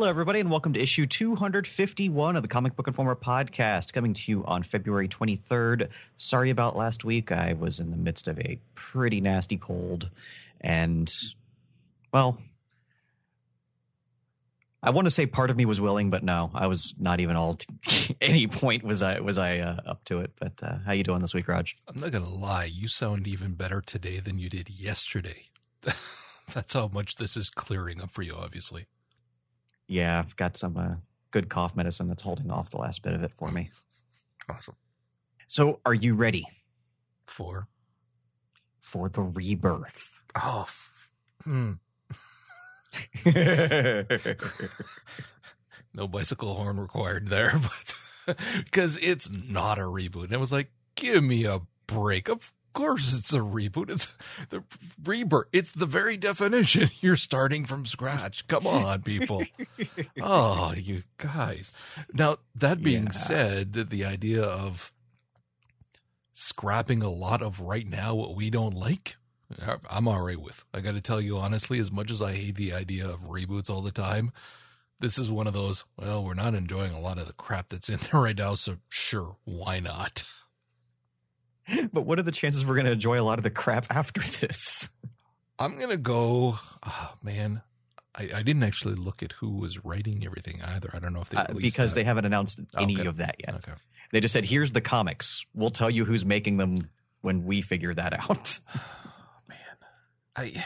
Hello, everybody, and welcome to issue 251 of the Comic Book Informer podcast, coming to you on February 23rd. Sorry about last week. I was in the midst of a pretty nasty cold, and, well, I want to say part of me was willing, but no, I was not even all. T- any point was I was I uh, up to it. But uh, how you doing this week, Raj? I'm not gonna lie, you sound even better today than you did yesterday. That's how much this is clearing up for you, obviously. Yeah, I've got some uh, good cough medicine that's holding off the last bit of it for me. Awesome. So, are you ready For for the rebirth? oh, hmm. no bicycle horn required there, but because it's not a reboot, and it was like, give me a break. Of course, it's a reboot. It's the rebirth. It's the very definition. You're starting from scratch. Come on, people. oh, you guys. Now, that being Yeah. said, the idea of scrapping a lot of right now what we don't like, I'm all right with. I got to tell you honestly, as much as I hate the idea of reboots all the time, this is one of those, well, we're not enjoying a lot of the crap that's in there right now, so sure, why not? but what are the chances we're going to enjoy a lot of the crap after this? I'm going to go, oh, man. I, I didn't actually look at who was writing everything either. I don't know if they Uh, because that. they haven't announced any Okay. of that yet. Okay. They just said, "Here's the comics. We'll tell you who's making them when we figure that out." man i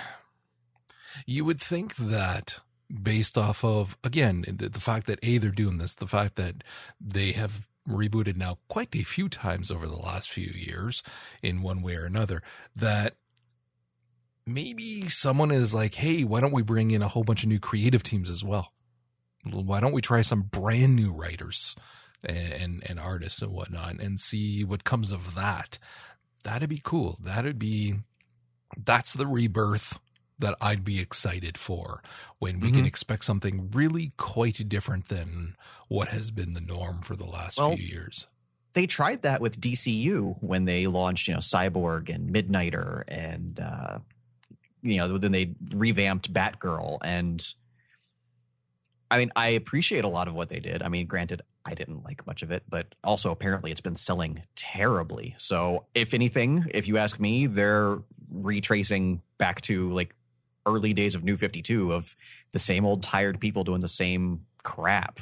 you would think that based off of again the, the fact that a they're doing this the fact that they have rebooted now quite a few times over the last few years in one way or another that maybe someone is like hey why don't we bring in a whole bunch of new creative teams as well? Why don't we try some brand new writers and and, and artists and whatnot and see what comes of that? That'd be cool. That'd be that's the rebirth that I'd be excited for when we can Mhm. expect something really quite different than what has been the norm for the last Well, few years. they tried that with DCU when they launched, you know, Cyborg and Midnighter, and uh, you know, then they revamped Batgirl. And I mean, I appreciate a lot of what they did. I mean, granted, I didn't like much of it, but also apparently it's been selling terribly. So, if anything, if you ask me, they're retracing back to like early days of New 52 of the same old tired people doing the same crap.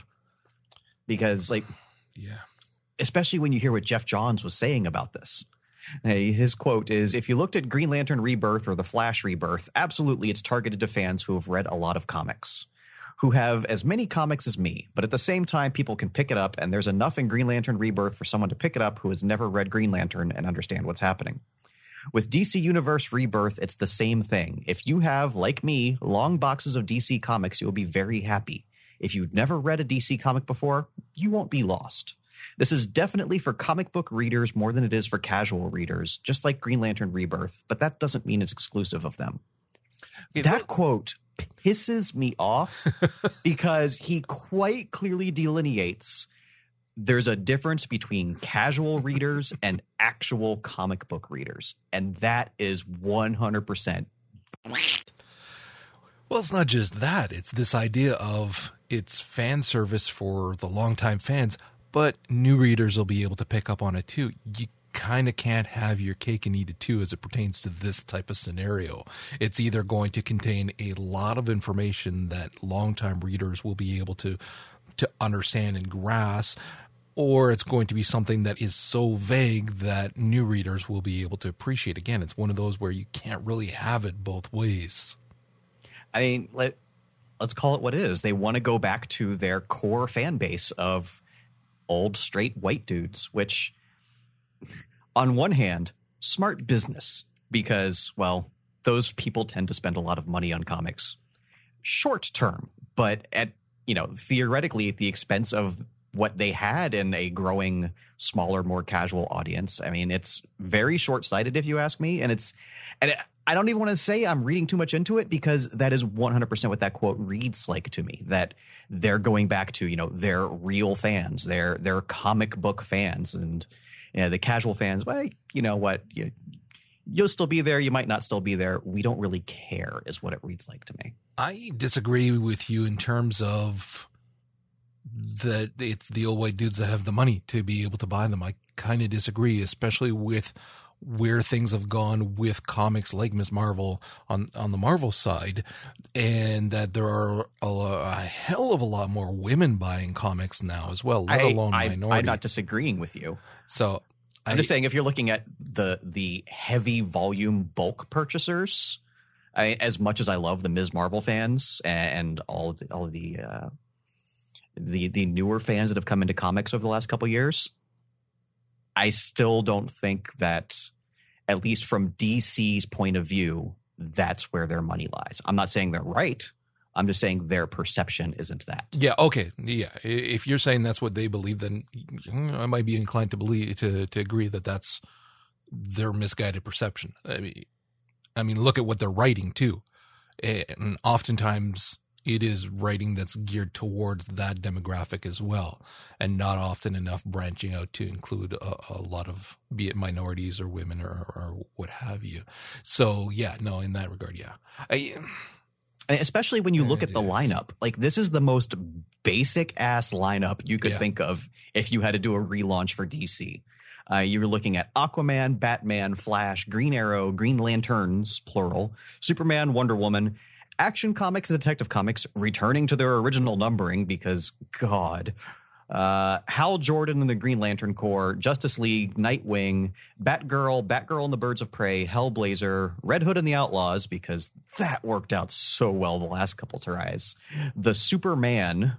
Because, like, Yeah. especially when you hear what Geoff Johns was saying about this. His quote is If you looked at Green Lantern Rebirth or The Flash Rebirth, absolutely it's targeted to fans who have read a lot of comics, who have as many comics as me, but at the same time, people can pick it up, and there's enough in Green Lantern Rebirth for someone to pick it up who has never read Green Lantern and understand what's happening. With DC Universe Rebirth, it's the same thing. If you have, like me, long boxes of DC comics, you'll be very happy. If you've never read a DC comic before, you won't be lost. This is definitely for comic book readers more than it is for casual readers, just like Green Lantern Rebirth, but that doesn't mean it's exclusive of them. Okay, that quote pisses me off because he quite clearly delineates there's a difference between casual readers and actual comic book readers. And that is 100%. Well, it's not just that. It's this idea of it's fan service for the longtime fans, but new readers will be able to pick up on it too. You kind of can't have your cake and eat it too as it pertains to this type of scenario. It's either going to contain a lot of information that longtime readers will be able to to understand and grasp or it's going to be something that is so vague that new readers will be able to appreciate. Again, it's one of those where you can't really have it both ways. I mean, let, let's call it what it is. They want to go back to their core fan base of old straight white dudes, which, on one hand, smart business because, well, those people tend to spend a lot of money on comics short term, but at, you know, theoretically at the expense of what they had in a growing, smaller, more casual audience. I mean, it's very short sighted, if you ask me. And it's, and I don't even want to say I'm reading too much into it because that is 100% what that quote reads like to me that they're going back to, you know, their real fans, their, their comic book fans and, you know, the casual fans. Well, you know what? You, you'll still be there. You might not still be there. We don't really care, is what it reads like to me. I disagree with you in terms of that it's the old white dudes that have the money to be able to buy them. I kind of disagree, especially with where things have gone with comics like Ms. Marvel on on the Marvel side, and that there are a, a hell of a lot more women buying comics now as well, let I, alone I, minority. I'm not disagreeing with you. so I'm I, just saying if you're looking at the the heavy volume bulk purchasers, I, as much as I love the Ms. Marvel fans and all of the, all of the uh, the the newer fans that have come into comics over the last couple years, I still don't think that, at least from DC's point of view, that's where their money lies. I'm not saying they're right. I'm just saying their perception isn't that. Yeah. Okay. Yeah. If you're saying that's what they believe, then I might be inclined to believe to to agree that that's their misguided perception. I mean, I mean, look at what they're writing too, and oftentimes it is writing that's geared towards that demographic as well, and not often enough branching out to include a, a lot of be it minorities or women or, or what have you. So yeah, no, in that regard, yeah. I, especially when you look at the is. lineup like this is the most basic ass lineup you could Yeah. think of if you had to do a relaunch for dc uh, you were looking at aquaman batman flash green arrow green lanterns plural superman wonder woman action comics and detective comics returning to their original numbering because god uh, Hal Jordan and the Green Lantern Corps, Justice League, Nightwing, Batgirl, Batgirl and the Birds of Prey, Hellblazer, Red Hood and the Outlaws, because that worked out so well the last couple tries. The Superman,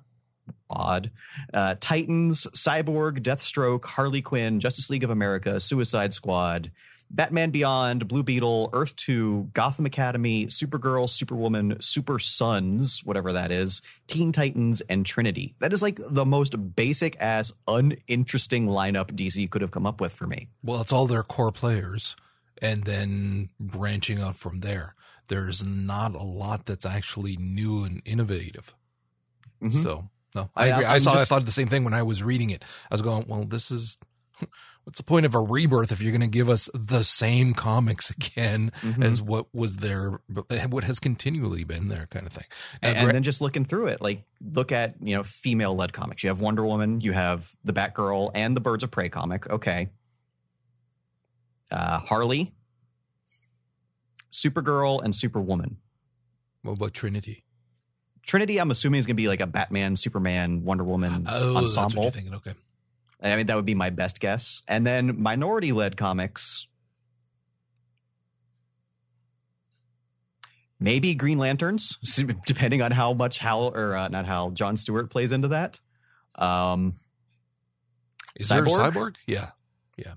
odd, uh, Titans, Cyborg, Deathstroke, Harley Quinn, Justice League of America, Suicide Squad, Batman Beyond, Blue Beetle, Earth 2, Gotham Academy, Supergirl, Superwoman, Super Sons, whatever that is, Teen Titans, and Trinity. That is like the most basic ass, uninteresting lineup DC could have come up with for me. Well, it's all their core players, and then branching out from there. There's not a lot that's actually new and innovative. Mhm. So no, I I- agree. I I'm saw. I just- thought the same thing when I was reading it. I was going, well, this is. What's the point of a rebirth if you're going to give us the same comics again Mhm. as what was there, what has continually been there, kind of thing? and, and then just looking through it, like look at you know female led comics. You have Wonder Woman, you have the Batgirl, and the Birds of Prey comic. Okay, uh, Harley, Supergirl, and Superwoman. what about Trinity? Trinity, I'm assuming is going to be like a Batman, Superman, Wonder Woman Oh, that's what ensemble. you're thinking. Okay. I mean, that would be my best guess. And then minority led comics. Maybe Green Lanterns, depending on how much Hal or uh, not Hal, John Stewart plays into that. Um, Is there a Cyborg? Yeah, Yeah.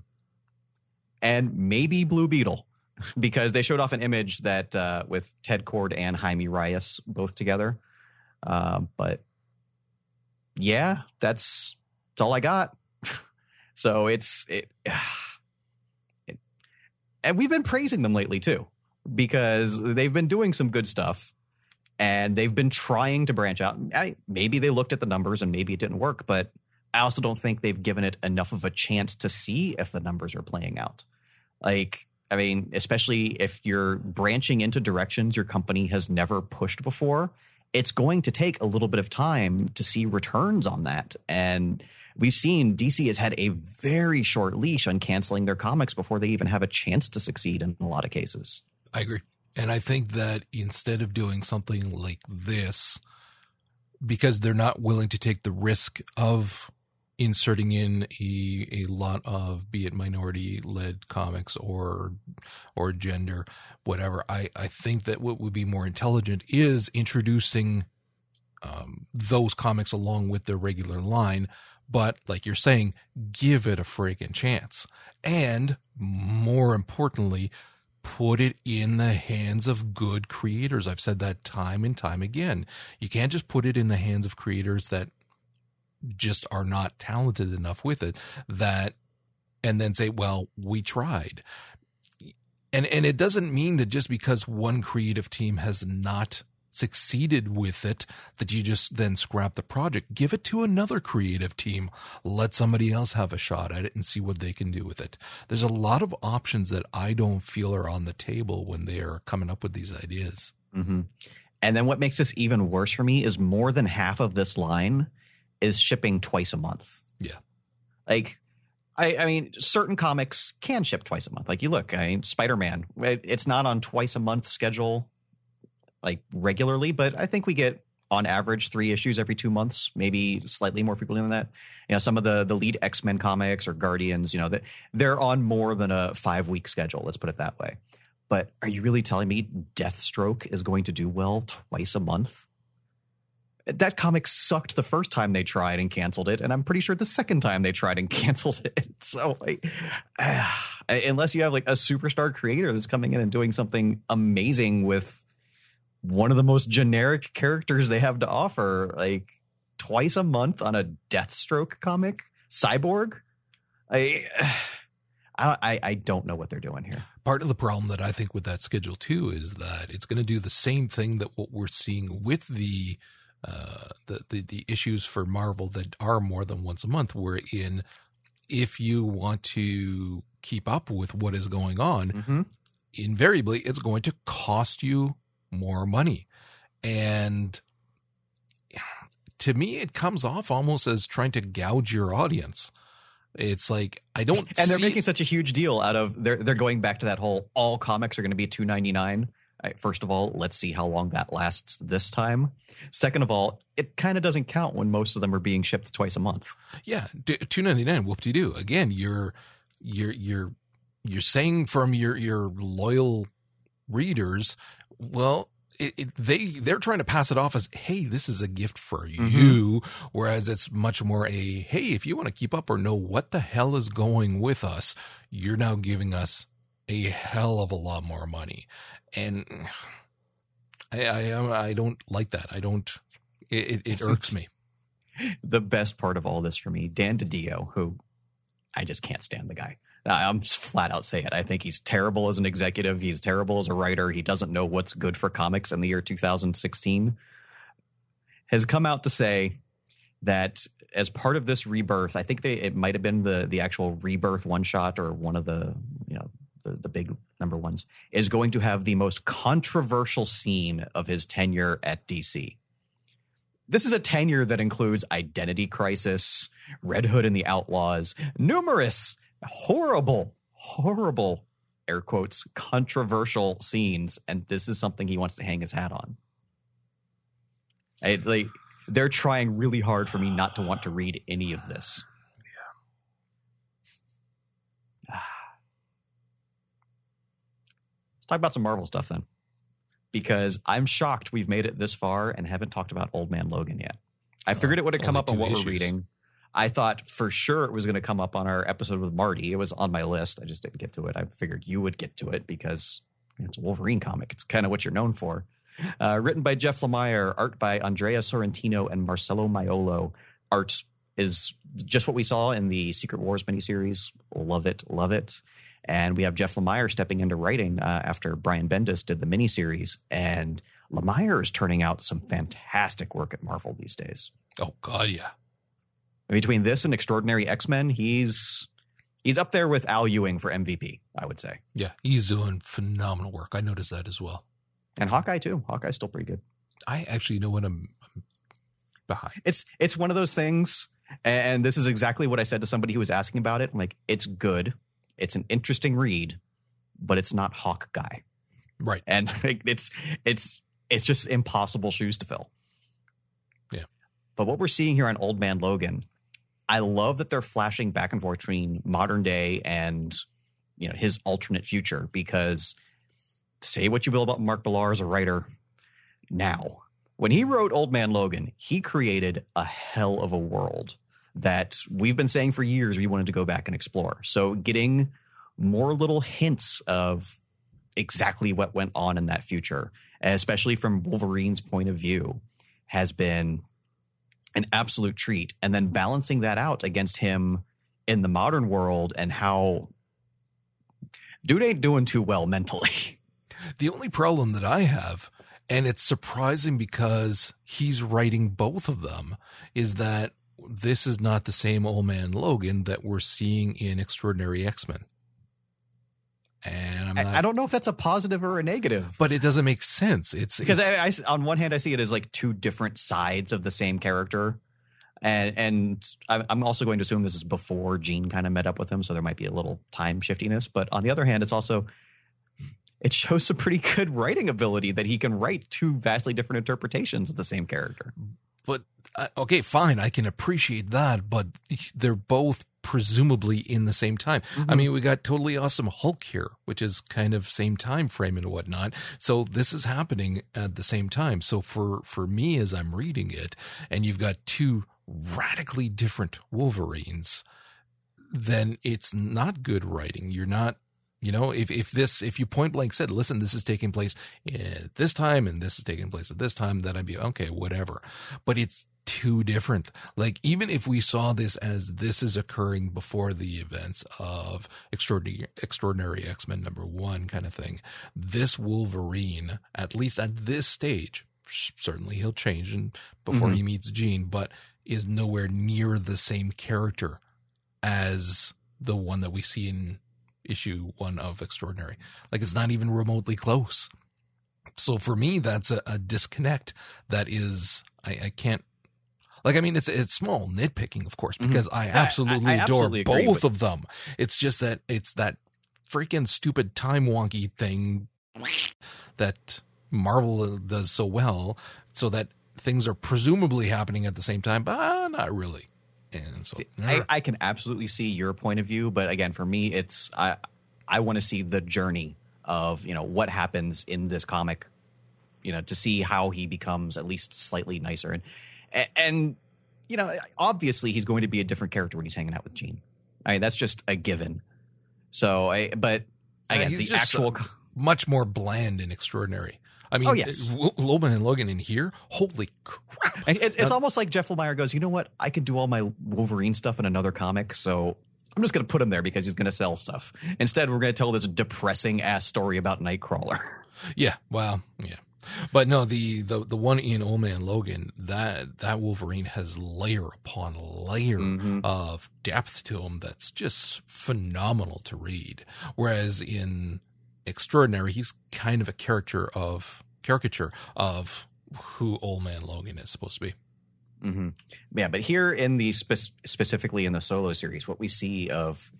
and maybe Blue Beetle, because they showed off an image that uh, with Ted Kord and Jaime Reyes both together. Uh, but yeah, that's that's all I got. So it's it, it, and we've been praising them lately too, because they've been doing some good stuff. And they've been trying to branch out. I, maybe they looked at the numbers and maybe it didn't work, but I also don't think they've given it enough of a chance to see if the numbers are playing out. Like, I mean, especially if you're branching into directions your company has never pushed before, it's going to take a little bit of time to see returns on that. And we've seen DC has had a very short leash on canceling their comics before they even have a chance to succeed in a lot of cases. I agree. And I think that instead of doing something like this, because they're not willing to take the risk of inserting in a, a lot of be it minority led comics or or gender whatever i i think that what would be more intelligent is introducing um, those comics along with their regular line but like you're saying give it a friggin' chance and more importantly put it in the hands of good creators. I've said that time and time again. You can't just put it in the hands of creators that just are not talented enough with it that and then say well we tried and and it doesn't mean that just because one creative team has not succeeded with it that you just then scrap the project. Give it to another creative team. Let somebody else have a shot at it and see what they can do with it. There's a lot of options that i don't feel are on the table when they are coming up with these ideas. Mm-hmm. and then what makes this even worse for me is more than half of this line is shipping twice a month. Yeah. Like I, I, mean, certain comics can ship twice a month. Like you look, I mean, Spider Man, it's not on twice a month schedule like regularly, but I think we get on average three issues every two months, maybe slightly more frequently than that. You know, some of the the lead X Men comics or Guardians, you know, that they're on more than a five week schedule. Let's put it that way. But are you really telling me Deathstroke is going to do well twice a month? That comic sucked the first time they tried and canceled it, and I'm pretty sure the second time they tried and canceled it. So, like, unless you have like a superstar creator that's coming in and doing something amazing with one of the most generic characters they have to offer, like twice a month on a Deathstroke comic, Cyborg. I, I, I don't know what they're doing here. Part of the problem that I think with that schedule too is that it's going to do the same thing that what we're seeing with the uh, the, the the issues for Marvel that are more than once a month. Wherein, if you want to keep up with what is going on, mm-hmm. invariably it's going to cost you more money. And to me, it comes off almost as trying to gouge your audience. It's like I don't, and they're making such a huge deal out of they're they're going back to that whole all comics are going to be two ninety nine. First of all, let's see how long that lasts this time. Second of all, it kind of doesn't count when most of them are being shipped twice a month. Yeah, two ninety nine. Whoop de doo. Again, you're you're you're you're saying from your your loyal readers well, it, it, they they're trying to pass it off as hey this is a gift for mm-hmm. you. Whereas it's much more a hey if you want to keep up or know what the hell is going with us you're now giving us a hell of a lot more money. And i i, I don't like that. I don't it, it, it irks me. The best part of all this for me dan didio who i just can't stand the guy I'm flat out say it. I think he's terrible as an executive. He's terrible as a writer. He doesn't know what's good for comics in the year 2016. Has come out to say that as part of this rebirth, I think they it might have been the the actual rebirth one shot or one of the you know the, the big number ones is going to have the most controversial scene of his tenure at DC. This is a tenure that includes Identity Crisis, Red Hood and the Outlaws, numerous horrible, horrible air quotes controversial scenes, and this is something he wants to hang his hat on. I, like they're trying really hard for me not to want to read any of this. Yeah. Let's talk about some Marvel stuff then, because I'm shocked we've made it this far and haven't talked about Old Man Logan yet. I figured it would have come up on what issues. we're reading. I thought for sure it was going to come up on our episode with Marty. It was on my list. I just didn't get to it. I figured you would get to it because it's a Wolverine comic. It's kind of what you're known for. Uh, written by Jeff Lemire, art by Andrea Sorrentino and Marcelo Maiolo. Art is just what we saw in the Secret Wars miniseries. Love it, love it. And we have Jeff Lemire stepping into writing uh, after Brian Bendis did the miniseries. And Lemire is turning out some fantastic work at Marvel these days. Oh God, yeah between this and Extraordinary X Men, he's he's up there with Al Ewing for MVP. I would say. Yeah, he's doing phenomenal work. I noticed that as well. And Hawkeye too. Hawkeye's still pretty good. I actually know when I'm, I'm behind. It's it's one of those things, and this is exactly what I said to somebody who was asking about it. like, it's good, it's an interesting read, but it's not Hawkeye, right? And it's it's it's just impossible shoes to fill. Yeah. But what we're seeing here on Old Man Logan I love that they're flashing back and forth between modern day and you know his alternate future because say what you will about Mark Millar as a writer now when he wrote Old Man Logan he created a hell of a world that we've been saying for years we wanted to go back and explore. So getting more little hints of exactly what went on in that future especially from Wolverine's point of view has been an absolute treat. And then balancing that out against him in the modern world and how dude ain't doing too well mentally. The only problem that I have, and it's surprising because he's writing both of them, is that this is not the same old man Logan that we're seeing in Extraordinary X Men. And I'm not, I, don't know if that's a positive or a negative. but it doesn't make sense. It's because it's, I, I on one hand I see it as like two different sides of the same character, and and I'm also going to assume this is before Jean kind of met up with him, so there might be a little time shiftiness. But on the other hand, it's also it shows some pretty good writing ability that he can write two vastly different interpretations of the same character. But uh, okay, fine, I can appreciate that, but they're both presumably in the same time. I mm-hmm. mean, we got totally awesome Hulk here, which is kind of same time frame and whatnot. So this is happening at the same time. So for for me, as I'm reading it, and you've got two radically different Wolverines, then it's not good writing. You're not. You know, if, if this, if you point blank said, listen, this is taking place at this time and this is taking place at this time, then I'd be okay, whatever. But it's too different. Like, even if we saw this as this is occurring before the events of Extraordinary, Extraordinary X Men number one kind of thing, this Wolverine, at least at this stage, certainly he'll change and before Mhm. he meets Jean, but is nowhere near the same character as the one that we see in issue one of Extraordinary. Like, it's not even remotely close. So for me, that's a, a disconnect that is, I, I can't like, I mean, it's it's small nitpicking, of course, Mhm. because I Yeah, I- absolutely I adore absolutely agree both of them. It's just that it's that freaking stupid time wonky thing that Marvel does so well, so that things are presumably happening at the same time, but not really. And so, I, I can absolutely see your point of view, but again, for me, it's I I want to see the journey of you know what happens in this comic, you know, to see how he becomes at least slightly nicer and, and you know, obviously he's going to be a different character when he's hanging out with Jean. I mean, that's just a given. So I, but Yeah, again, he's the actual. uh, much more bland and extraordinary. I mean, Oh, yes. Uh, Lo- Loban and Logan in here, holy crap! It's Now- almost like Jeff Lemire goes, you know what? I can do all my Wolverine stuff in another comic, so I'm just going to put him there because he's going to sell stuff. Instead, we're going to tell this depressing ass story about Nightcrawler. Yeah, well, yeah, but no, the the the one in Old Man Logan, that that Wolverine has layer upon layer Mhm. of depth to him that's just phenomenal to read. Whereas in Extraordinary, he's kind of a character of caricature of who Old Man Logan is supposed to be. hmm Yeah, but here in the spe- specifically in the solo series, what we see of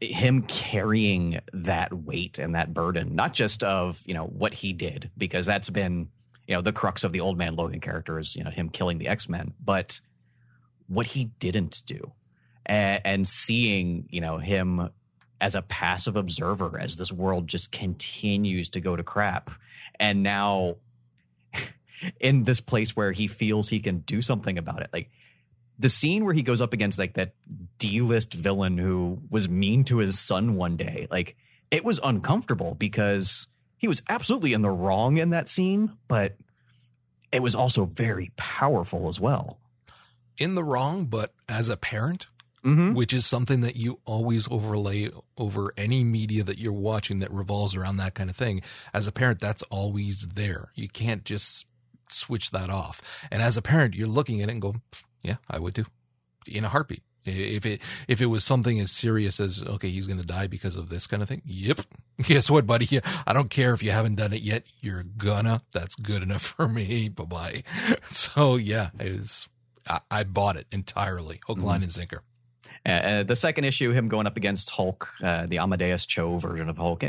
him carrying that weight and that burden, not just of you know what he did, because that's been you know the crux of the old man Logan character is you know him killing the X Men, but what he didn't do, and, and seeing you know him as a passive observer as this world just continues to go to crap, and now in this place where he feels he can do something about it. Like the scene where he goes up against like that D-list villain who was mean to his son one day, like it was uncomfortable because he was absolutely in the wrong in that scene, but it was also very powerful as well. In the wrong, but as a parent, Mm-hmm. which is something that you always overlay over any media that you're watching that revolves around that kind of thing. As a parent, that's always there. You can't just switch that off. And as a parent, you're looking at it and go, yeah, I would too in a heartbeat. If it, if it was something as serious as, okay, he's going to die because of this kind of thing. Yep. Guess what, buddy? I don't care if you haven't done it yet. You're gonna. That's good enough for me. Bye bye. So yeah, it was, I, I bought it entirely, hook, line, and sinker. Uh, the second issue, him going up against Hulk, uh, the Amadeus Cho version of Hulk,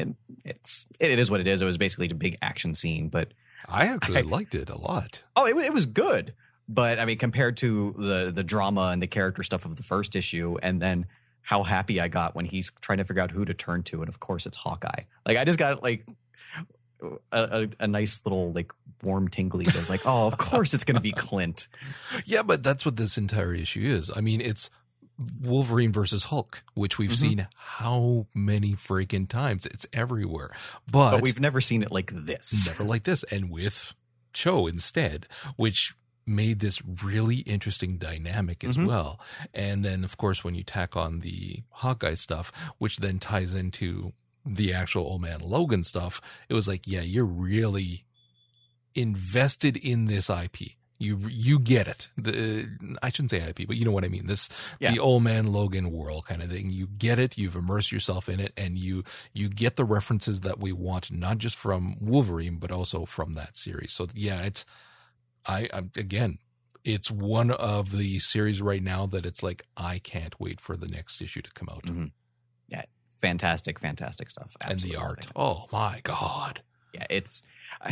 it's it, it is what it is. It was basically a big action scene, but I actually I- liked it a lot. Oh, it, it was good, but I mean, compared to the the drama and the character stuff of the first issue, and then how happy I got when he's trying to figure out who to turn to, and of course it's Hawkeye. Like I just got like a, a, a nice little like warm tingly. It was like, oh, of course it's going to be Clint. Yeah, but that's what this entire issue is. I mean, it's Wolverine versus Hulk, which we've Mhm. seen how many freaking times. It's everywhere. But, But we've never seen it like this. never like this. And with Cho instead, which made this really interesting dynamic as Mhm. well. And then, of course, when you tack on the Hawkeye stuff, which then ties into the actual old man Logan stuff, it was like, yeah, you're really invested in this IP. You you get it. The I shouldn't say IP, but you know what I mean. This Yeah. the old man Logan world kind of thing. You get it. You've immersed yourself in it, and you you get the references that we want, not just from Wolverine, but also from that series. So yeah, it's I, I again, it's one of the series right now that it's like I can't wait for the next issue to come out Mhm. Yeah, fantastic, fantastic stuff. and the art. Oh my god! Yeah, it's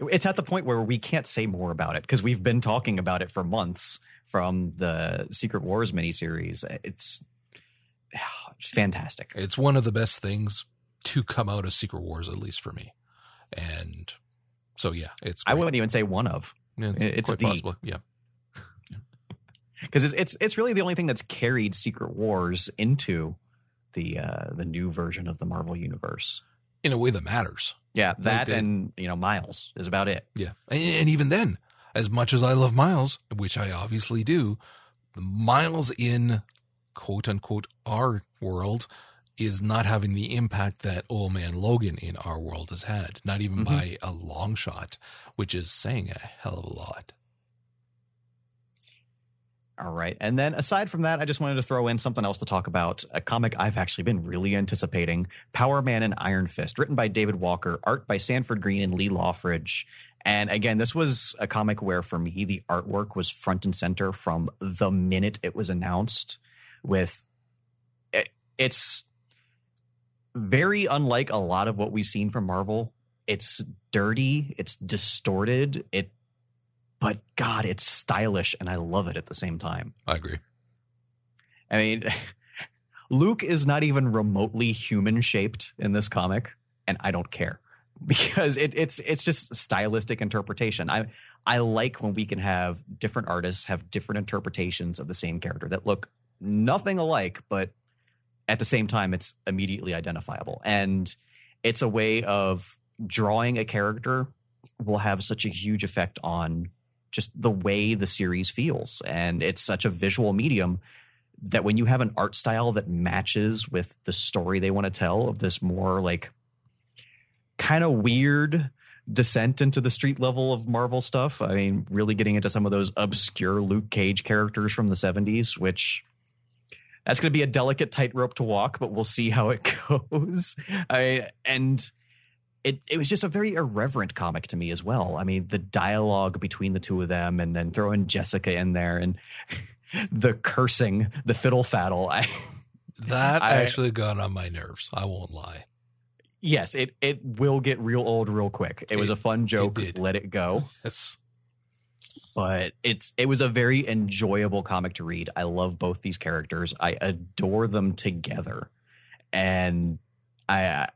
it's at the point where we can't say more about it because we've been talking about it for months from the Secret Wars miniseries. It's fantastic. It's one of the best things to come out of Secret Wars, at least for me. And so yeah, it's I wouldn't even say one of Yeah, it's quite the- possible. Yeah, because it's it's it's really the only thing that's carried Secret Wars into the uh the new version of the Marvel universe. in a way that matters. Yeah, that they- and you know Miles is about it. Yeah. And, and even then, as much as I love Miles, which I obviously do, Miles in quote unquote our world is not having the impact that old man Logan in our world has had, not even Mhm. by a long shot, which is saying a hell of a lot. All right. And then aside from that, I just wanted to throw in something else to talk about. A comic I've actually been really anticipating Power Man and Iron Fist, written by David Walker, art by Sanford Greene and Lee Loughridge. And again, this was a comic where for me, the artwork was front and center from the minute it was announced. With it, it's very unlike a lot of what we've seen from Marvel. It's dirty, it's distorted, it but God, it's stylish and I love it at the same time. I agree. I mean, Luke is not even remotely human shaped in this comic, and I don't care because it, it's it's just stylistic interpretation. I I like when we can have different artists have different interpretations of the same character that look nothing alike, but at the same time it's immediately identifiable. And it's a way of drawing a character will have such a huge effect on just the way the series feels. And it's such a visual medium that when you have an art style that matches with the story they want to tell of this more like kind of weird descent into the street level of Marvel stuff. I mean, really getting into some of those obscure Luke Cage characters from the 70s, which that's going to be a delicate tightrope to walk, but we'll see how it goes. I and it it was just a very irreverent comic to me as well. I mean, the dialogue between the two of them, and then throwing Jessica in there, and the cursing, the fiddle faddle. I That I- actually got on my nerves. I won't lie. yes, it it will get real old real quick. It was a fun joke. did. Let it go. It's but it's it was a very enjoyable comic to read. I love both these characters. I adore them together, and I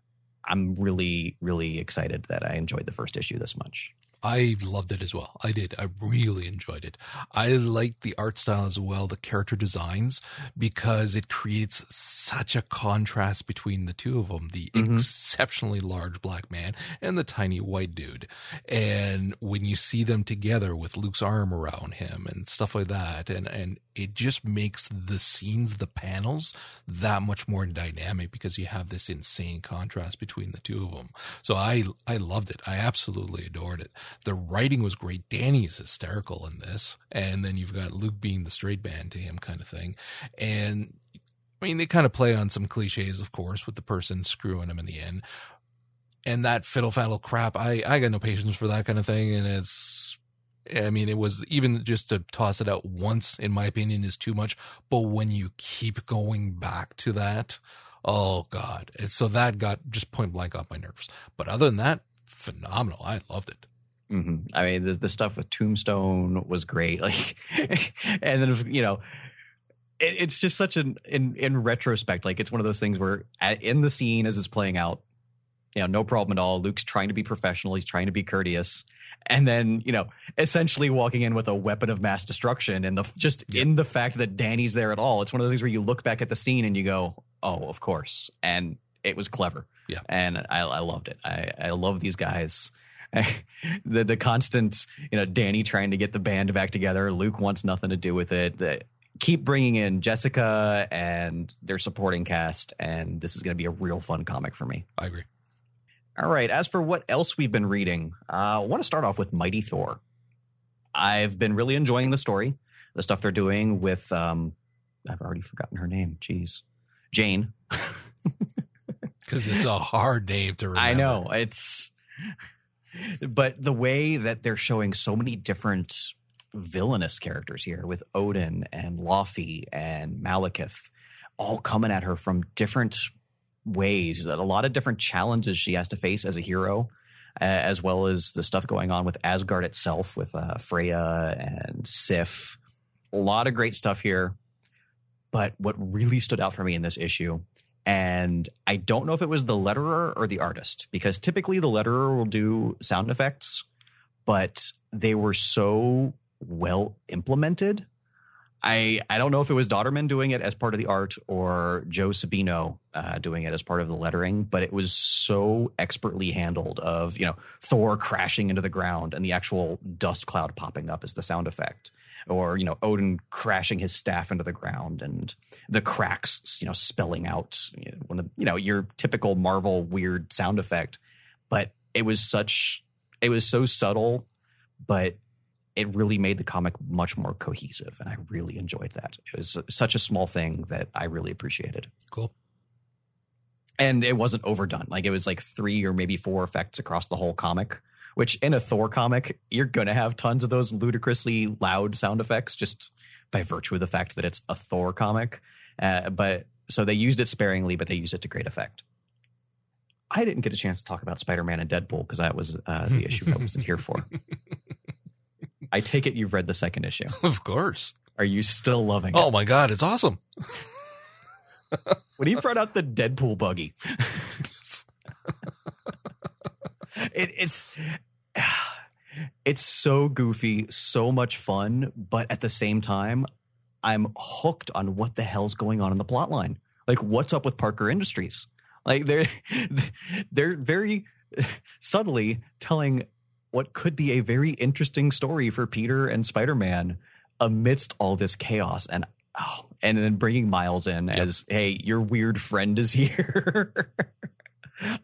I'm really really excited that I enjoyed the first issue this much. I loved it as well. I did. I really enjoyed it. I liked the art style as well, the character designs, because it creates such a contrast between the two of them the Mhm. exceptionally large black man and the tiny white dude. And when you see them together with Luke's arm around him and stuff like that, and, and it just makes the scenes, the panels, that much more dynamic because you have this insane contrast between the two of them. So I I loved it. I absolutely adored it. The writing was great. Danny is hysterical in this, and then you've got Luke being the straight man to him, kind of thing. And I mean, they kind of play on some cliches, of course, with the person screwing him in the end. And that fiddle faddle crap, I I got no patience for that kind of thing. And it's, I mean, it was even just to toss it out once, in my opinion, is too much. But when you keep going back to that, oh god, and so that got just point blank off my nerves. But other than that, phenomenal. I loved it. Hmm I mean, the, the stuff with Tombstone was great. Like, and then you know, it, it's just such an in in retrospect, like it's one of those things where at, in the scene as it's playing out, you know, no problem at all. Luke's trying to be professional. He's trying to be courteous, and then you know, essentially walking in with a weapon of mass destruction, and the just Yeah. in the fact that Danny's there at all, it's one of those things where you look back at the scene and you go, "Oh, of course," and it was clever. Yeah. and I, I loved it. I I love these guys. the the constant, you know, Danny trying to get the band back together. Luke wants nothing to do with it. Keep bringing in Jessica and their supporting cast, and this is going to be a real fun comic for me. I agree. All right. As for what else we've been reading, uh, I want to start off with Mighty Thor. I've been really enjoying the story, the stuff they're doing with. Um, I've already forgotten her name. Jeez, Jane. Because it's a hard name to remember. I know it's, but the way that they're showing so many different villainous characters here with Odin and Laufey and Malekith, all coming at her from different ways. A lot of different challenges she has to face as a hero, as well as the stuff going on with Asgard itself, with uh, Freya and Sif. A lot of great stuff here. But what really stood out for me in this issue and I don't know if it was the letterer or the artist, because typically the letterer will do sound effects, but they were so well implemented. I I don't know if it was Dauterman doing it as part of the art or Joe Sabino uh, doing it as part of the lettering, but it was so expertly handled. Of you know Thor crashing into the ground and the actual dust cloud popping up as the sound effect, or you know Odin crashing his staff into the ground and the cracks you know spelling out you know, when the you know your typical Marvel weird sound effect, but it was such it was so subtle, but it really made the comic much more cohesive, and I really enjoyed that. It was such a small thing that I really appreciated. Cool. And it wasn't overdone. Like it was like three or maybe four effects across the whole comic which in a Thor comic, you're going to have tons of those ludicrously loud sound effects just by virtue of the fact that it's a Thor comic. Uh, but so they used it sparingly, but they used it to great effect. I didn't get a chance to talk about Spider Man and Deadpool because that was uh, the issue I wasn't here for. I take it you've read the second issue. Of course. Are you still loving Oh it? Oh my God, it's awesome. When he brought out the Deadpool buggy, it, it's it's so goofy, so much fun, but at the same time, I'm hooked on what the hell's going on in the plot line. Like, what's up with Parker Industries? Like, they're they're very subtly telling what could be a very interesting story for Peter and Spider Man amidst all this chaos and. Oh, and then bringing Miles in Yep. as, hey, your weird friend is here.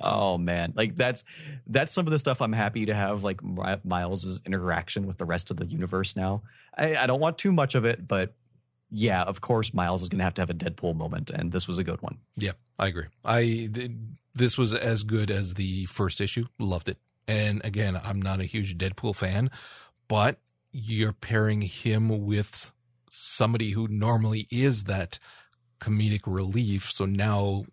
oh man, like that's that's some of the stuff I'm happy to have like Mi- Miles's interaction with the rest of the universe now. I, I don't want too much of it, but yeah, of course Miles is going to have to have a Deadpool moment, and this was a good one. Yeah, I agree. I th- this was as good as the first issue. Loved it. And again, I'm not a huge Deadpool fan, but you're pairing him with somebody who normally is that comedic relief. So now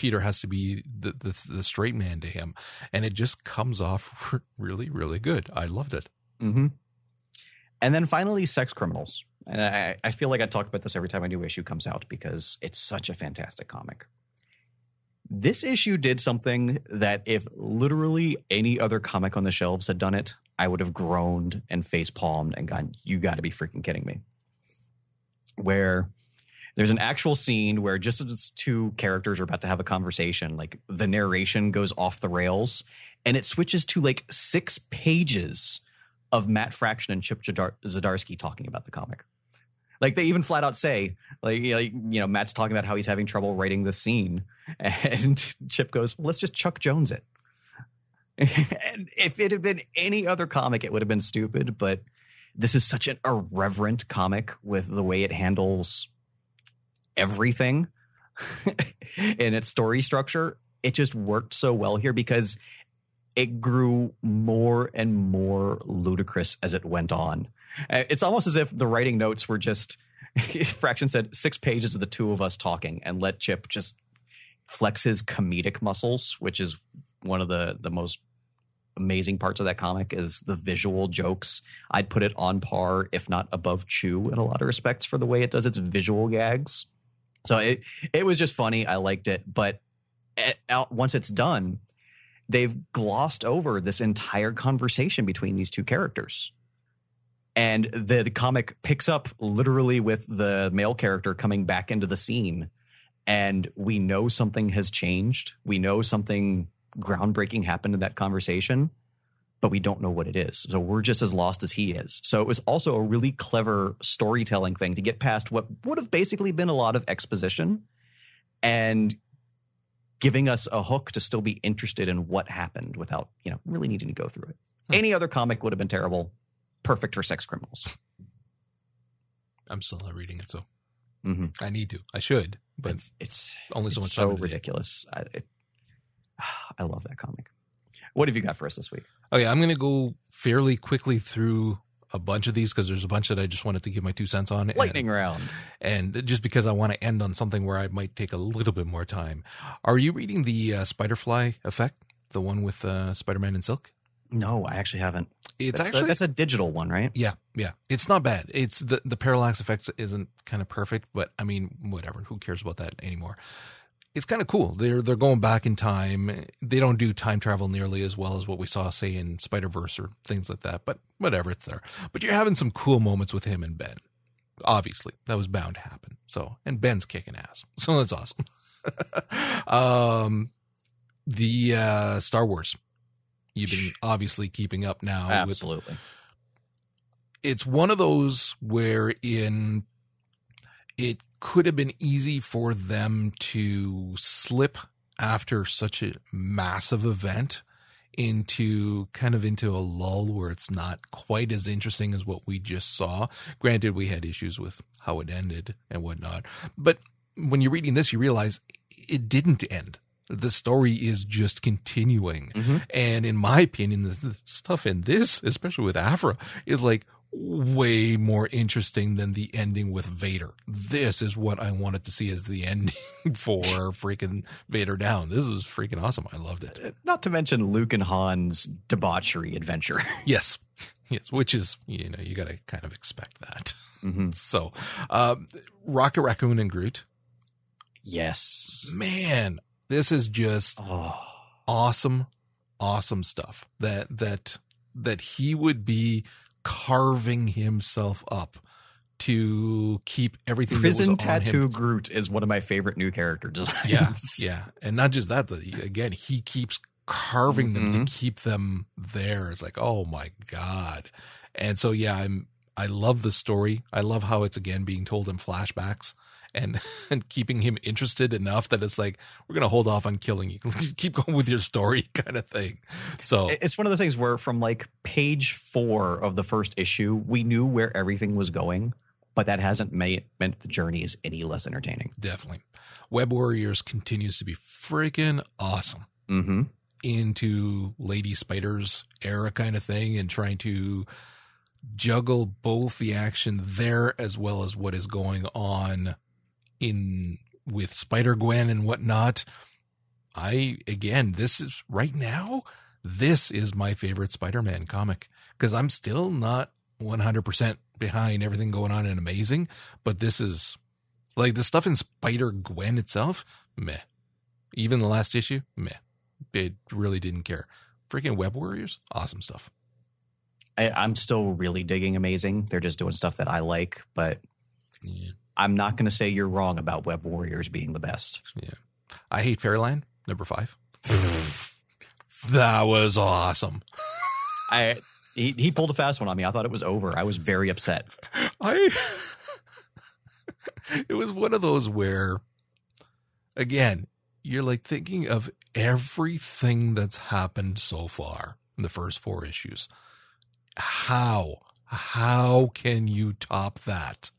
Peter has to be the, the the straight man to him, and it just comes off really, really good. I loved it. Mm-hmm. And then finally, Sex Criminals. And I, I feel like I talk about this every time a new issue comes out because it's such a fantastic comic. This issue did something that if literally any other comic on the shelves had done it, I would have groaned and face palmed and gone, You got to be freaking kidding me. Where there's an actual scene where just as two characters are about to have a conversation, like the narration goes off the rails and it switches to like six pages of Matt Fraction and Chip Zdarsky talking about the comic. Like they even flat out say, like you know, you know, Matt's talking about how he's having trouble writing the scene, and Chip goes, well, "Let's just Chuck Jones it." and if it had been any other comic, it would have been stupid. But this is such an irreverent comic with the way it handles everything in its story structure. It just worked so well here because it grew more and more ludicrous as it went on. Uh, It's almost as if the writing notes were just Fraction said six pages of the two of us talking and let Chip just flex his comedic muscles, which is one of the the most amazing parts of that comic is the visual jokes. I'd put it on par, if not above Chew in a lot of respects for the way it does its visual gags. So it it was just funny. I liked it, but out, once it's done, they've glossed over this entire conversation between these two characters. And the, the comic picks up literally with the male character coming back into the scene. And we know something has changed. We know something groundbreaking happened in that conversation. But we don't know what it is. So we're just as lost as he is. So it was also a really clever storytelling thing to get past what would have basically been a lot of exposition and giving us a hook to still be interested in what happened without, you know, really needing to go through it. Hmm. Any other comic would have been terrible. Perfect for sex criminals. I'm still not reading it, so Mm-hmm. I need to. I should, but It's, it's only so it's much so time. in a day. ridiculous. I, it, I love that comic. What have you got for us this week? Okay, I'm going to go fairly quickly through a bunch of these because there's a bunch that I just wanted to give my two cents on. and- Lightning round. and just because I want to end on something where I might take a little bit more time. Are you reading the uh, Spiderfly effect, the one with uh, Spider-Man and Silk? No, I actually haven't. It's that's actually a, that's a digital one, right? yeah, yeah. It's not bad. It's the the parallax effect isn't kind of perfect, but I mean, whatever. Who cares about that anymore? It's kind of cool. They're they're going back in time. They don't do time travel nearly as well as what we saw, say, in Spider Verse or things like that. But whatever, it's there. But you're having some cool moments with him and Ben. Obviously, that was bound to happen. So, and Ben's kicking ass, so that's awesome. um, the uh, Star Wars. You've been obviously keeping up now with Absolutely. it's one of those where in it could have been easy for them to slip after such a massive event into kind of into a lull where it's not quite as interesting as what we just saw. Granted, we had issues with how it ended and whatnot, but when you're reading this, you realize it didn't end. The story is just continuing. Mhm. And in my opinion, the, the stuff in this, especially with Aphra, is like way more interesting than the ending with Vader. This is what I wanted to see as the ending for freaking Vader down. This was freaking awesome. I loved it. Uh, Not to mention Luke and Han's debauchery adventure. Yes. Yes. Which is, you know, you got to kind of expect that. mm-hmm. So, um, Rocket Raccoon and Groot, Yes. man, this is just Oh. awesome, awesome stuff that, that, that he would be carving himself up to keep everything that was Prison on Tattoo. Groot is one of my favorite new character designs. Yeah. Yeah. And not just that, but again, he keeps carving them Mhm. to keep them there. It's like, oh my God. And so, yeah, I'm, I love the story. I love how it's again being told in flashbacks and, and keeping him interested enough that it's like, we're going to hold off on killing you. Keep going with your story kind of thing. So, It's one of those things where from like page four of the first issue, we knew where everything was going, but that hasn't made meant the journey is any less entertaining. definitely. Web Warriors continues to be freaking awesome. Mm-hmm. into Lady Spider's era kind of thing and trying to juggle both the action there as well as what is going on in with Spider Gwen and whatnot. I again, this is right now, this is my favorite Spider Man comic because I'm still not 100% behind everything going on in Amazing, but this is like the stuff in Spider Gwen itself, meh. Even the last issue, meh it really didn't care. Freaking Web Warriors, awesome stuff. I, I'm still really digging Amazing. They're just doing stuff that I like, but Yeah. I'm not going to say you're wrong about Web Warriors being the best. Yeah. I hate Fairyland, number five. that was awesome. I he, he pulled a fast one on me. I thought it was over. I was very upset. I it was one of those where again, you're like thinking of everything that's happened so far in the first four issues. How how can you top that?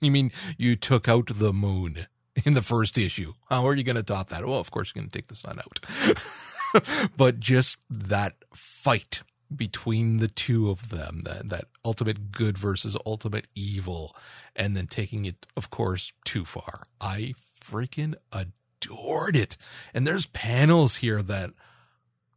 You mean you took out the moon in the first issue? How are you going to top that? Well, of course you're going to take the sun out. but just that fight between the two of them, that that ultimate good versus ultimate evil, and then taking it, of course, too far. I freaking adored it. And there's panels here that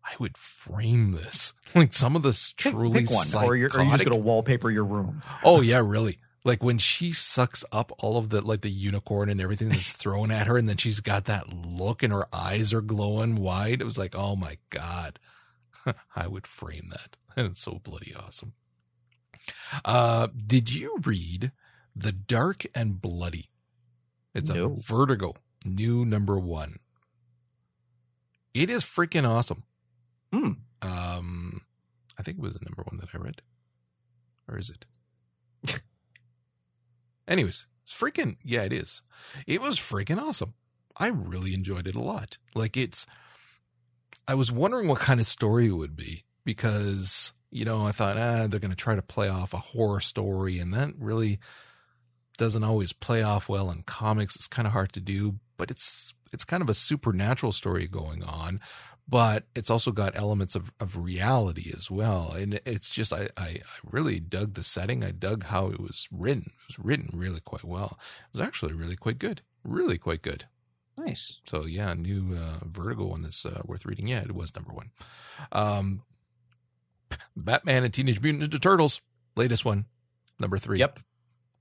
I would frame this. Like some of this truly pick one, or you're, or you're just psychotic- going to wallpaper your room. Oh yeah, really. Like when she sucks up all of the like the unicorn and everything that's thrown at her, and then she's got that look and her eyes are glowing wide. It was like, oh my god, I would frame that. And it's so bloody awesome. Uh, did you read The Dark and Bloody? It's No. a Vertigo new number one. It is freaking awesome. Hmm. Um, I think it was the number one that I read. Or is it? Anyways, it's freaking, yeah, it is. It was freaking awesome. I really enjoyed it a lot. Like it's, I was wondering what kind of story it would be because, you know, I thought, ah, they're going to try to play off a horror story and that really doesn't always play off well in comics. It's kind of hard to do, but it's, it's kind of a supernatural story going on but it's also got elements of, of reality as well. And it's just, I, I, I, really dug the setting. I dug how it was written. It was written really quite well. It was actually really quite good. Really quite good. Nice. So yeah, new uh, Vertigo one that's uh, worth reading. Yeah, it was number one. Um, Batman and Teenage Mutant Ninja Turtles, latest one, number three. Yep.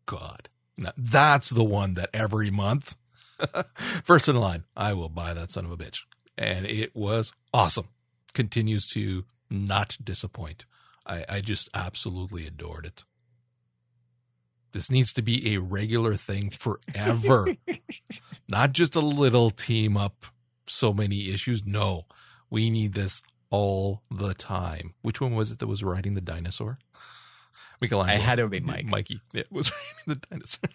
God, now, that's the one that every month, first in line, I will buy that son of a bitch and it was awesome. Continues to not disappoint. I, I just absolutely adored it. This needs to be a regular thing forever, not just a little team up, so many issues. No, we need this all the time. Which one was it that was riding the dinosaur? Michelangelo. I had to be Mike. Mikey. It was riding the dinosaur.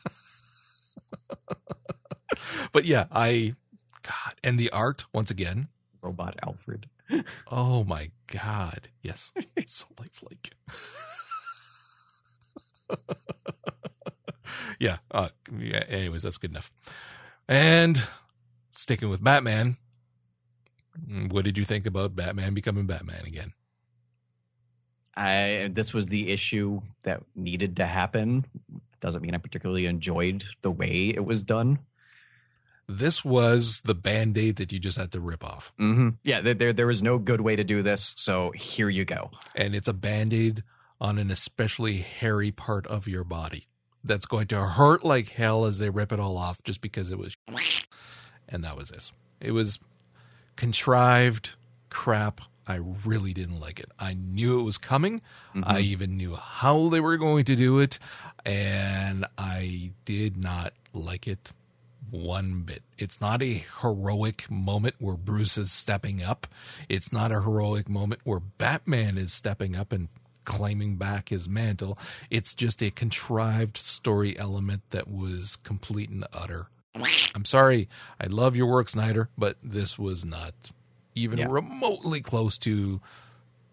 but yeah, I God. And the art, once again. Robot Alfred. oh my God. Yes. so lifelike. yeah. Uh, yeah. Anyways, that's good enough. And sticking with Batman, what did you think about Batman becoming Batman again? I this was the issue that needed to happen. Doesn't mean I particularly enjoyed the way it was done. This was the band aid that you just had to rip off. Mm-hmm. Yeah, there, there was no good way to do this. So here you go. And it's a band aid on an especially hairy part of your body that's going to hurt like hell as they rip it all off just because it was. And that was this. It was contrived crap. I really didn't like it. I knew it was coming. Mm-hmm. I even knew how they were going to do it. And I did not like it one bit. It's not a heroic moment where Bruce is stepping up. It's not a heroic moment where Batman is stepping up and claiming back his mantle. It's just a contrived story element that was complete and utter. I'm sorry. I love your work, Snyder, but this was not even yeah. remotely close to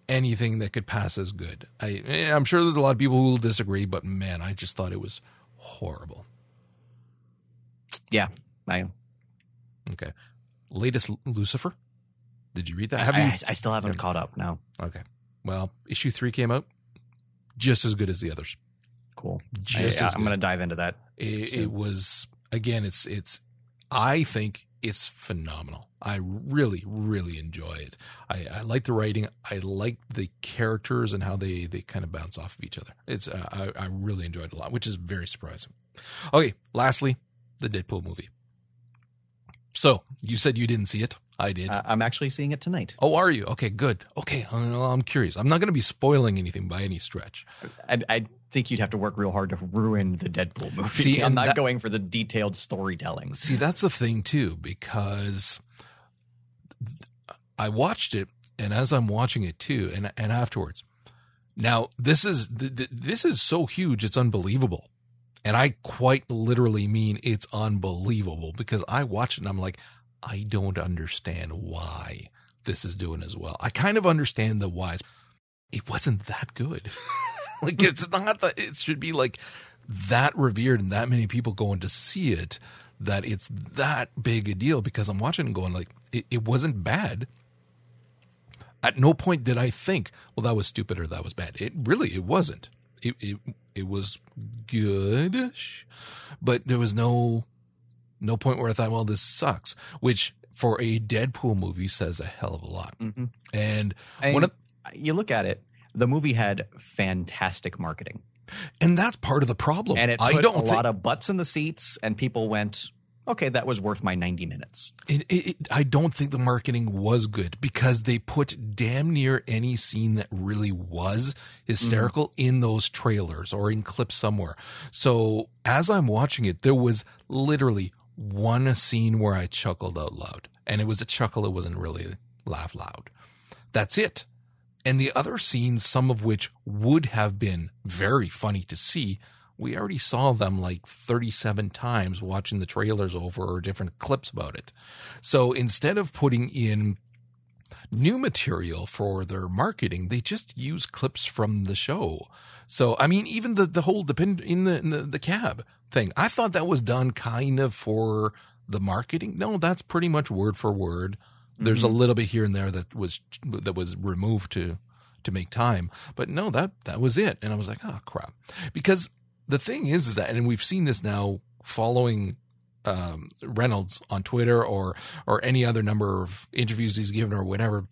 anything that could pass as good. I, eh, I'm sure there's a lot of people who will disagree, but man, I just thought it was horrible. Yeah, I am. Okay. Latest Lucifer. Did you read that? Have I, you? I still haven't yeah. caught up. No. Okay. Well, issue three came out, just as good as the others. Cool. Just I, am going to dive into that. It, it, was again. It's it's. I think it's phenomenal. I really really enjoy it. I, I like the writing. I like the characters and how they they kind of bounce off of each other. It's uh, I I really enjoyed it a lot, which is very surprising. Okay. Lastly, the Deadpool movie. So you said you didn't see it. I did. Uh, I'm actually seeing it tonight. Oh, are you? Okay, good. Okay, I'm curious. I'm not going to be spoiling anything by any stretch. I, I, think you'd have to work real hard to ruin the Deadpool movie. See, I'm not that, going for the detailed storytelling. See, that's the thing too, because I watched it, and as I'm watching it too, and and afterwards, now this is this is so huge, it's unbelievable. And I quite literally mean it's unbelievable because I watch it and I'm like, I don't understand why this is doing as well. I kind of understand the whys. It wasn't that good. like it's not that it should be like that revered and that many people going to see it that it's that big a deal because I'm watching and going like it, it wasn't bad. At no point did I think, well, that was stupid or that was bad. It really it wasn't it, it it was good, but there was no no point where I thought, well, this sucks. Which for a Deadpool movie says a hell of a lot. Mm-hmm. And I when you look at it, the movie had fantastic marketing, and that's part of the problem. And it put I don't a think, lot of butts in the seats, and people went, okay, that was worth my 90 minutes. It, it, I don't think the marketing was good because they put damn near any scene that really was hysterical mm-hmm. in those trailers or in clips somewhere. So as I'm watching it, there was literally one scene where I chuckled out loud. And it was a chuckle, it wasn't really laugh loud. That's it. And the other scenes, some of which would have been very funny to see, we already saw them like 37 times watching the trailers over or different clips about it. So instead of putting in new material for their marketing, they just use clips from the show. So, I mean, even the, the whole depend in the, in the, the cab thing, I thought that was done kind of for the marketing. No, that's pretty much word for word. There's Mhm. a little bit here and there that was, that was removed to, to make time. But no, that, that was it. And I was like, oh crap. Because the thing is, is that, and we've seen this now following um, Reynolds on Twitter or or any other number of interviews he's given or whatever.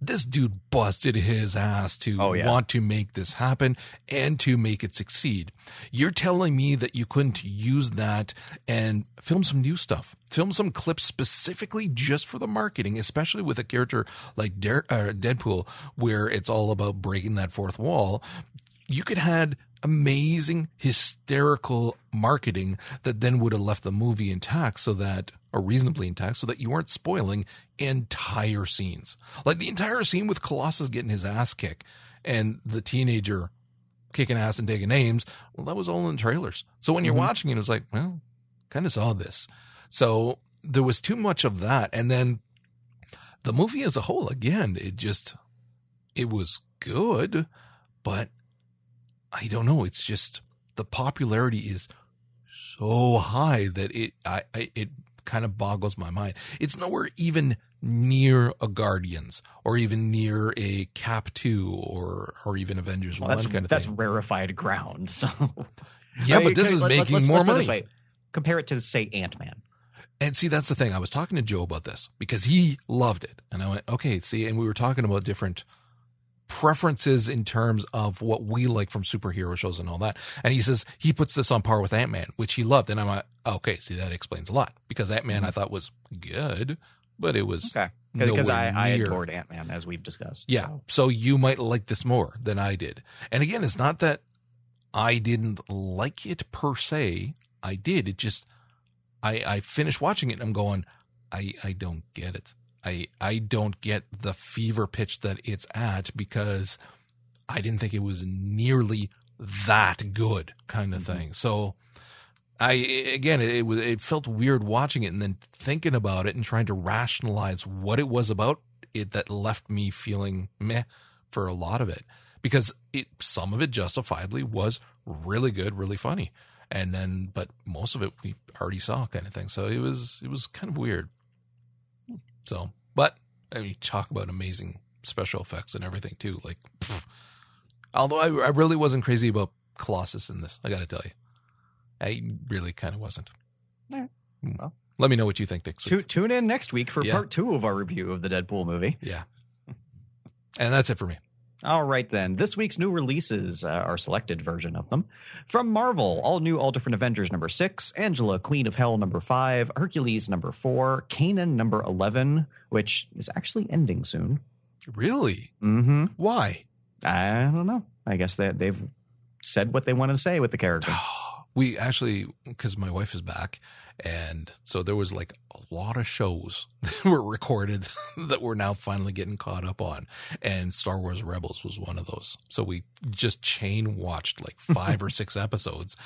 This dude busted his ass to Oh, yeah. want to make this happen and to make it succeed. You're telling me that you couldn't use that and film some new stuff, film some clips specifically just for the marketing, especially with a character like Dare, uh, Deadpool, where it's all about breaking that fourth wall. You could had amazing hysterical marketing that then would have left the movie intact so that or reasonably intact so that you weren't spoiling entire scenes. Like the entire scene with colossus getting his ass kicked and the teenager kicking ass and taking names well that was all in trailers. So when you're Mhm. watching it it was like well kind of saw this. So there was too much of that. And then the movie as a whole again it just it was good but I don't know. It's just the popularity is so high that it I, I it kind of boggles my mind. It's nowhere even near a Guardians or even near a Cap two or or even Avengers Well, one that's kind of thing. that's thing. rarefied ground. So Yeah, I mean, but this is let- making let's- more let's money. Compare it to say Ant Man. And see, that's the thing. I was talking to Joe about this because he loved it. And I went, okay, see, and we were talking about different preferences in terms of what we like from superhero shows and all that. And he says he puts this on par with Ant Man, which he loved. And I'm like, okay, see, that explains a lot because Ant Man mm-hmm. I thought was good, but it was Okay, because I, I adored Ant Man as we've discussed. yeah. so. So you might like this more than I did. And again, it's not that I didn't like it per se. I did. It just, I, I finished watching it and I'm going, I, I don't get it. I, I don't get the fever pitch that it's at because I didn't think it was nearly that good kind of Mhm. thing. So I, again, it was, it felt weird watching it and then thinking about it and trying to rationalize what it was about it that left me feeling meh for a lot of it because it some of it justifiably was really good, really funny. And then but most of it we already saw kind of thing. So it was it was kind of weird. So, but I mean talk about amazing special effects and everything too. Like pff. although I I really wasn't crazy about Colossus in this, I got to tell you. I really kind of wasn't. Alright. Hmm. Well. Let me know what you think next Tu- week. tune in next week for Yeah. part two of our review of the Deadpool movie. Yeah. And that's it for me. All right, then. This week's new releases, uh, our selected version of them. From Marvel, all new, all different Avengers number six, Angela, Queen of Hell number five, Hercules number four, Kanan number 11, which is actually ending soon. Really? Mm-hmm. Why? I don't know. I guess that they've said what they wanted to say with the character. we actually because my wife is back and so there was like a lot of shows that were recorded that we're now finally getting caught up on and star wars rebels was one of those. So we just chain watched like five or six episodes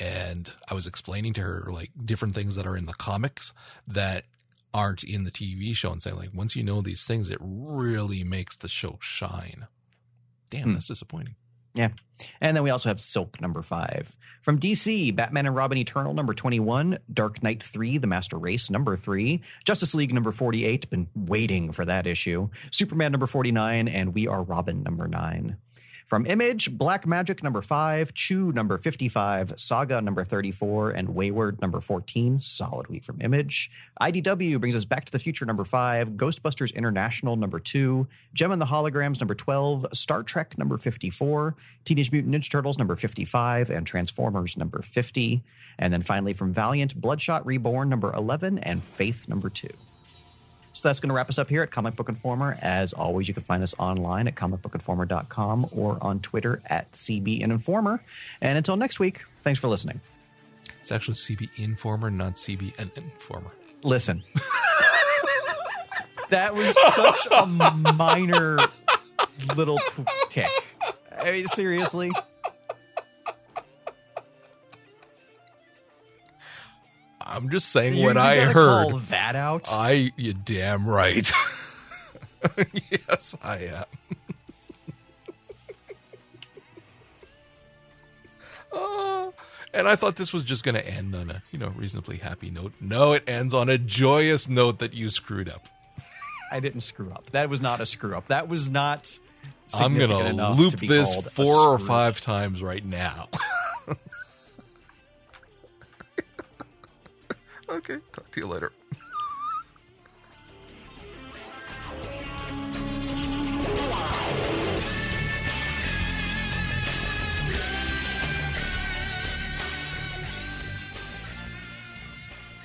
and i was explaining to her like different things that are in the comics that aren't in the tv show and saying like once you know these things it really makes the show shine. Damn Hmm. that's disappointing And then we also have Silk number five. From DC, Batman and Robin Eternal number 21, Dark Knight 3, The Master Race number 3, Justice League number 48, been waiting for that issue, Superman number 49, and We Are Robin number 9. From Image, Black Magic number 5, Chew number 55, Saga number 34, and Wayward number 14. Solid week from Image. IDW brings us Back to the Future number 5, Ghostbusters International number 2, Jem and the Holograms number 12, Star Trek number 54, Teenage Mutant Ninja Turtles number 55, and Transformers number 50. And then finally from Valiant, Bloodshot Reborn number 11, and Faith number 2. So that's going to wrap us up here at Comic Book Informer. As always, you can find us online at comicbookinformer.com or on Twitter at CB and Informer. And until next week, thanks for listening. it's actually cb informer not cb and informer Listen. that was such a minor little t- tick. I mean, seriously. I'm just saying You- what you I gotta heard. Call that out. I, you damn right. yes, I am. Uh, and I thought this was just going to end on a, you know, reasonably happy note. No, it ends on a joyous note that you screwed up. I didn't screw up. That was not a screw up. That was not. I'm going to loop this four or five times right now. Okay, talk to you later.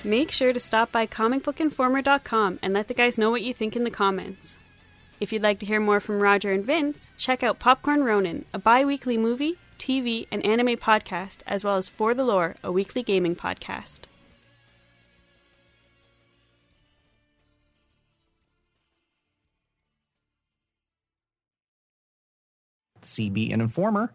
Make sure to stop by comicbookinformer.com and let the guys know what you think in the comments. If you'd like to hear more from Roger and Vince, check out Popcorn Ronin, a bi weekly movie, TV, and anime podcast, as well as For the Lore, a weekly gaming podcast. CB and Informer